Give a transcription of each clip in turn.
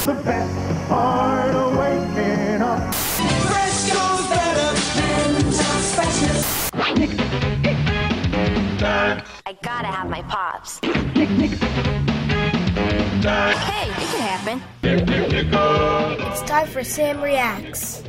The best part of waking up. Fresco's better mental freshness. I gotta have my pops. Hey, it can happen. It's time for Sam Reacts.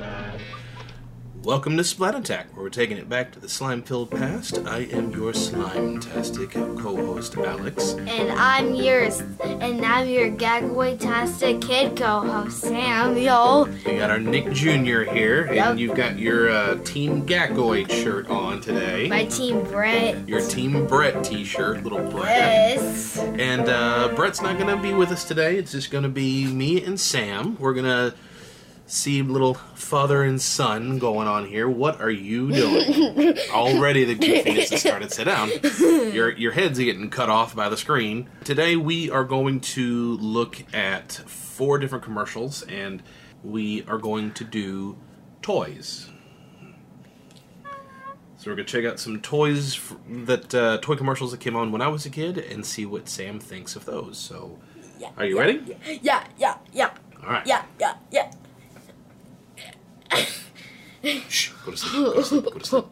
Welcome to Splat Attack, where we're taking it back to the slime-filled past. I am your slime-tastic co-host, Alex. And I'm yours, and I'm your gagaway-tastic kid co-host, Samuel. We got our Nick Jr. here, and Yep. you've got your uh, Team Gagoid shirt on today. My team, Brett. your Team Brett t-shirt, little Brett. Yes. And uh, Brett's not going to be with us today. It's just going to be me and Sam. We're going to see little father and son going on here. What are you doing? Already the goofiness has started. Sit down. Your, your head's are getting cut off by the screen. Today we are going to look at four different commercials and we are going to do toys. So we're gonna check out some toys that uh, toy commercials that came on when I was a kid and see what Sam thinks of those. So, are you ready? Yeah, yeah, yeah, All right. yeah, yeah, yeah. Shh. Go to sleep. Go to sleep. Go to sleep.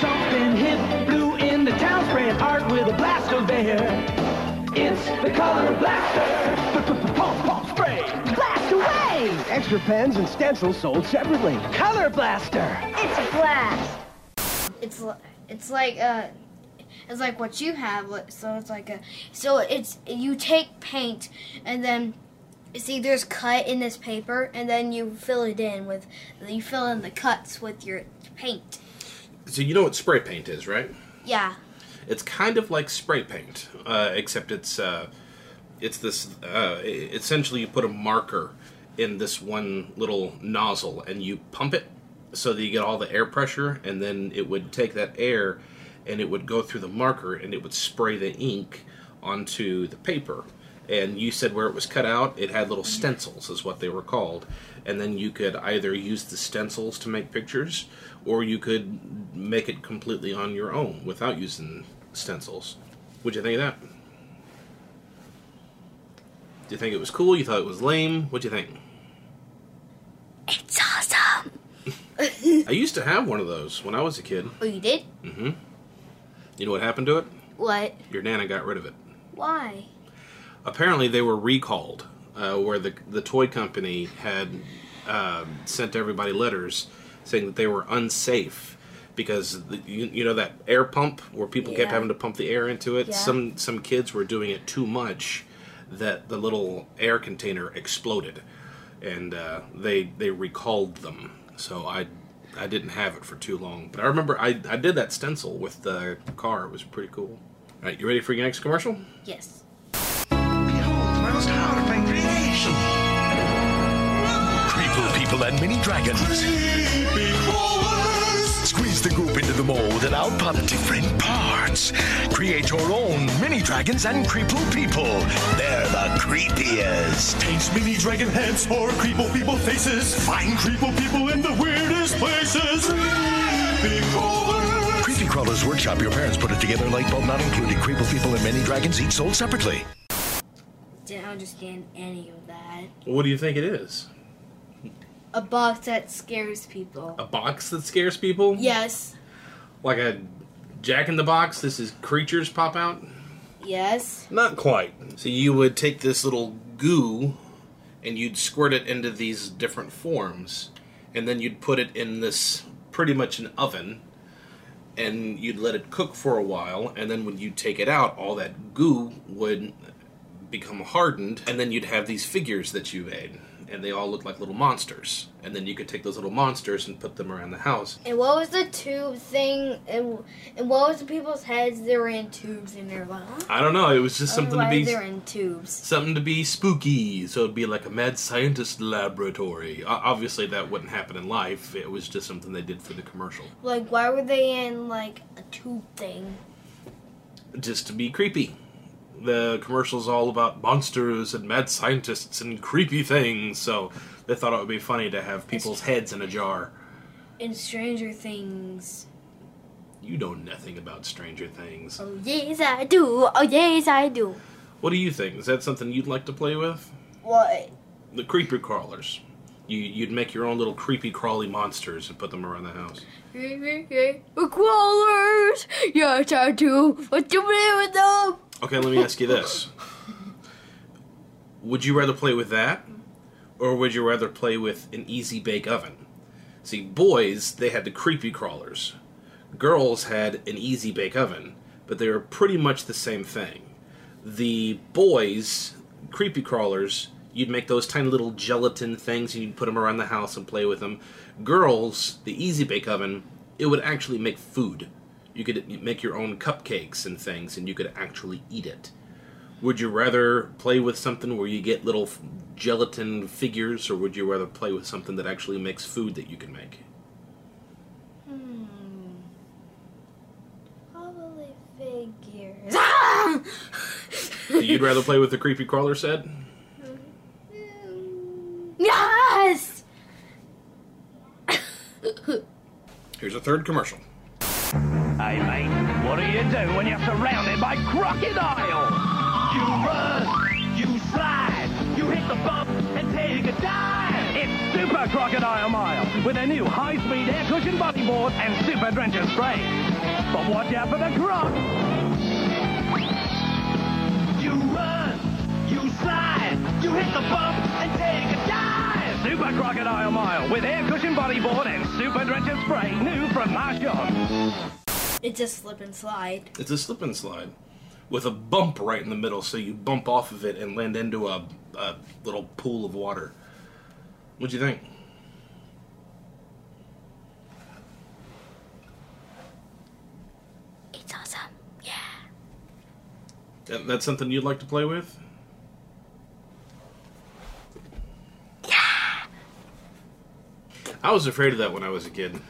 Something hit blue in the town, spraying art with a blaster there. It's the color blaster. Pump, pump, spray. Blast away! Extra pens and stencils sold separately. Color blaster. It's a blast. It's it's like uh, it's like what you have. So it's like a so it's you take paint and then see there's cut in this paper and then you fill it in with you fill in the cuts with your paint. So you know what spray paint is, right? Yeah. It's kind of like spray paint, uh, except it's uh, it's this. Uh, essentially, you put a marker in this one little nozzle, and you pump it so that you get all the air pressure, and then it would take that air, and it would go through the marker, and it would spray the ink onto the paper. And you said where it was cut out, it had little stencils, is what they were called. And then you could either use the stencils to make pictures, or you could make it completely on your own without using stencils. What'd you think of that? Do you think it was cool? You thought it was lame? What'd you think? It's awesome. I used to have one of those when I was a kid. Oh, you did? Mm hmm. You know what happened to it? What? Your nana got rid of it. Why? Apparently they were recalled uh, where the the toy company had uh, sent everybody letters saying that they were unsafe because the, you, you know that air pump where people kept having to pump the air into it? Yeah. some some kids were doing it too much that the little air container exploded and uh, they they recalled them. So I I didn't have it for too long. But I remember I, I did that stencil with the car. It was pretty cool. All right you ready for your next commercial? Yes. Behold, most horrifying creation. Creeple people and mini dragons. Squeeze the group into the mold and out pop different parts. Create your own mini dragons and creeple people. They're the creepiest. Paint mini dragon heads or creeple people faces. Find creeple people in the weirdest places. Creepy crawlers. Creepy Crawlers Workshop. Your parents put it together. Light bulb not included. Creeple people and mini dragons each sold separately. Didn't understand any of that. what do you think it is A box that scares people. a box that scares people? Yes. Like a Jack in the Box? This is creatures pop out? Yes. Not quite. So you would take this little goo and you'd squirt it into these different forms, and then you'd put it in this pretty much an oven, and you'd let it cook for a while, and then when you take it out, all that goo would become hardened, and then you'd have these figures that you made. And they all look like little monsters. And then you could take those little monsters and put them around the house. And what was the tube thing? And, and what was the people's heads? They were in tubes, and they're like, huh? I don't know. It was just something to be they're in tubes. something to be spooky. So it'd be like a mad scientist laboratory. O- Obviously, that wouldn't happen in life. It was just something they did for the commercial, Like, why were they in like a tube thing? just to be creepy. The commercial's all about monsters and mad scientists and creepy things. So they thought it would be funny to have people's heads in a jar. In Stranger Things. You know nothing about Stranger Things. Oh yes, I do. Oh yes, I do. What do you think? Is that something you'd like to play with? What? The creepy crawlers. You, you'd make your own little creepy crawly monsters and put them around the house. The crawlers! Yes, I do. What do you do with them? Okay, let me ask you this. Would you rather play with that? Or would you rather play with an easy bake oven? See, boys, they had the creepy crawlers. Girls had an easy bake oven, but they were pretty much the same thing. The boys, creepy crawlers, you'd make those tiny little gelatin things and you'd put them around the house and play with them. Girls, the easy bake oven, it would actually make food. You could make your own cupcakes and things and you could actually eat it. Would you rather play with something where you get little gelatin figures, or would you rather play with something that actually makes food that you can make? Hmm. Probably figures. So you'd rather play with the creepy crawler set? yes! Here's a third commercial. Hey, mate, what do you do when you're surrounded by crocodiles? You run, you slide, you hit the bump and take a dive. It's Super Crocodile Mile with a new high-speed air cushion bodyboard and super drencher spray. But watch out for the croc. You run, you slide, you hit the bump and take a dive. Super Crocodile Mile with air cushion bodyboard and super drencher spray, new from Marshall. It's a slip and slide. It's a slip and slide with a bump right in the middle, so you bump off of it and land into a, a little pool of water. What'd you think? It's awesome. Yeah. That, that's something you'd like to play with? Yeah. I was afraid of that when I was a kid.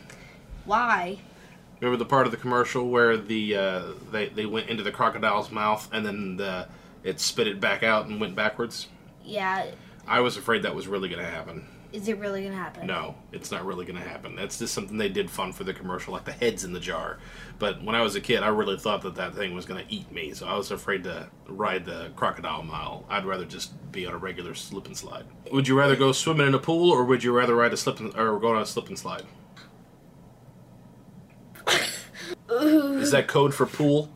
Why? Remember the part of the commercial where the uh, they they went into the crocodile's mouth and then the, it spit it back out and went backwards? Yeah. I was afraid that was really going to happen. Is it really gonna happen? No, it's not really going to happen. That's just something they did fun for the commercial, like the heads in the jar. But when I was a kid, I really thought that that thing was going to eat me, so I was afraid to ride the crocodile mile. I'd rather just be on a regular slip and slide. Would you rather go swimming in a pool, or would you rather ride a slip and, or go on a slip and slide? Is that code for pool?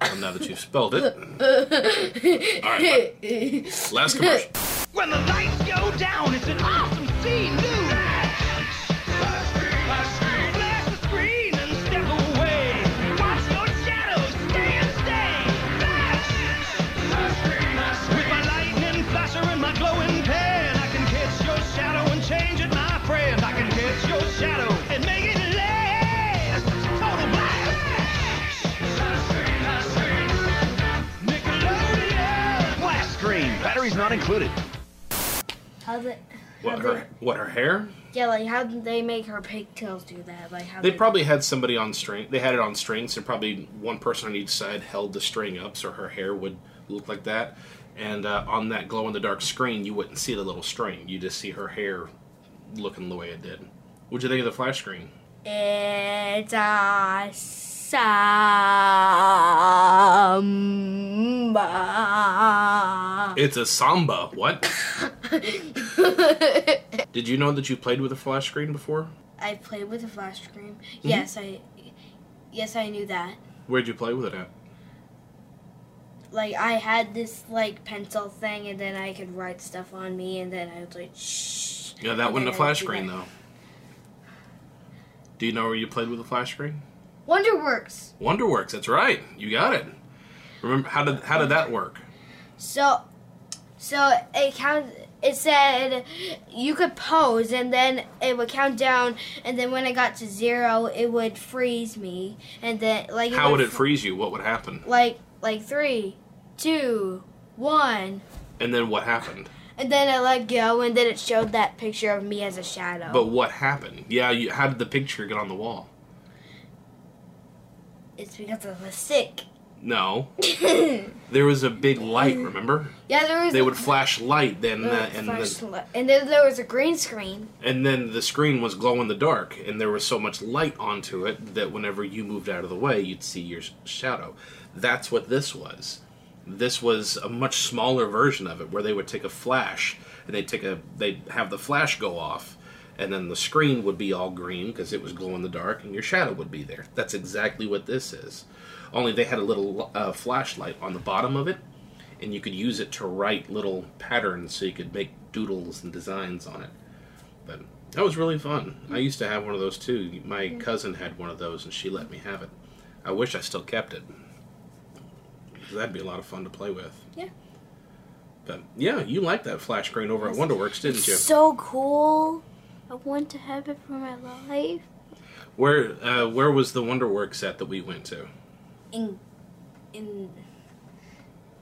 Well, now that you've spelled it. All right, last commercial. When the lights go down, it's an awesome screen. Batteries not included. How the What her? What her hair? yeah, like how did they make her pigtails do that? Like how They did- probably had somebody on string. They had it on strings, and probably one person on each side held the string up, so her hair would look like that. And uh, on that glow in the dark screen, you wouldn't see the little string. You just see her hair looking the way it did. What'd you think of the flash screen? It's a samba. It's a samba. What? Did you know that you played with a flash screen before? I played with a flash screen. Mm-hmm. Yes, I. Yes, I knew that. Where'd you play with it at? Like I had this like pencil thing, and then I could write stuff on me, and then I was like, shh. Yeah, that wasn't a flash screen that. though. Do you know where you played with a flash screen? Wonderworks. Wonderworks. That's right. You got it. Remember how did how did that work? So, so it count. It said you could pose, and then it would count down, and then when it got to zero, it would freeze me, and then like How would it fr- freeze you? What would happen? Like like three, two, one, And then what happened? and then I let go, and then it showed that picture of me as a shadow. But what happened? Yeah, you, how did the picture get on the wall? It's because I was sick. No, there was a big light. Remember? Yeah, there was. They a- would flash light, then uh, and flash the, li- and then there was a green screen. and then the screen was glow in the dark, and there was so much light onto it that whenever you moved out of the way, you'd see your shadow. That's what this was. This was a much smaller version of it, where they would take a flash and they'd take a they'd have the flash go off, and then the screen would be all green because it was glow in the dark, and your shadow would be there. That's exactly what this is. Only they had a little uh, flashlight on the bottom of it, and you could use it to write little patterns so you could make doodles and designs on it. But that was really fun. I used to have one of those too. My cousin had one of those, and she let me have it. I wish I still kept it. That'd be a lot of fun to play with. Yeah. But yeah, you liked that flash screen over at Wonderworks, didn't you? So cool. I want to have it for my life. Where uh, where was the Wonderworks set that we went to? In in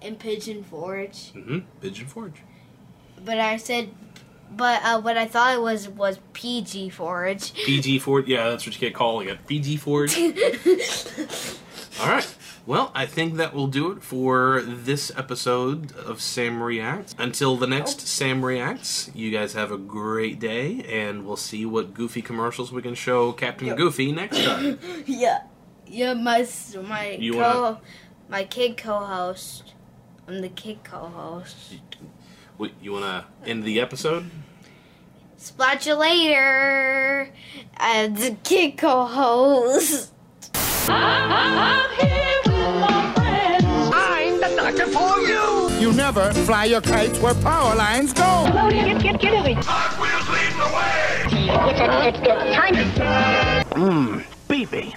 in Pigeon Forge. Mm-hmm. Pigeon Forge. But I said but uh, what I thought it was was PG Forge. PG Forge. Yeah, that's what you get calling it. PG Forge. All right. Well, I think that will do it for this episode of Sam Reacts. Until the next oh. Sam Reacts, you guys have a great day, and we'll see what goofy commercials we can show Captain Goofy next time. Yeah. Yeah, my my You co wanna- my kid co-host. I'm the kid co-host. What, you want to end the episode? Splat you later. I'm the kid co-host. You never fly your kites where power lines go. Cartwheels leading the way. Mmm, beefy.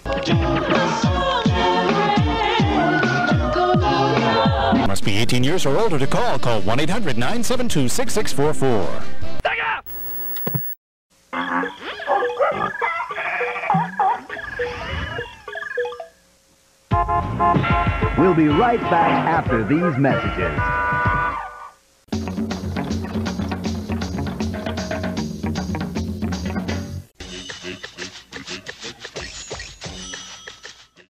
Must be 18 years or older to call. Call 1 800 972 6644. We'll be right back after these messages.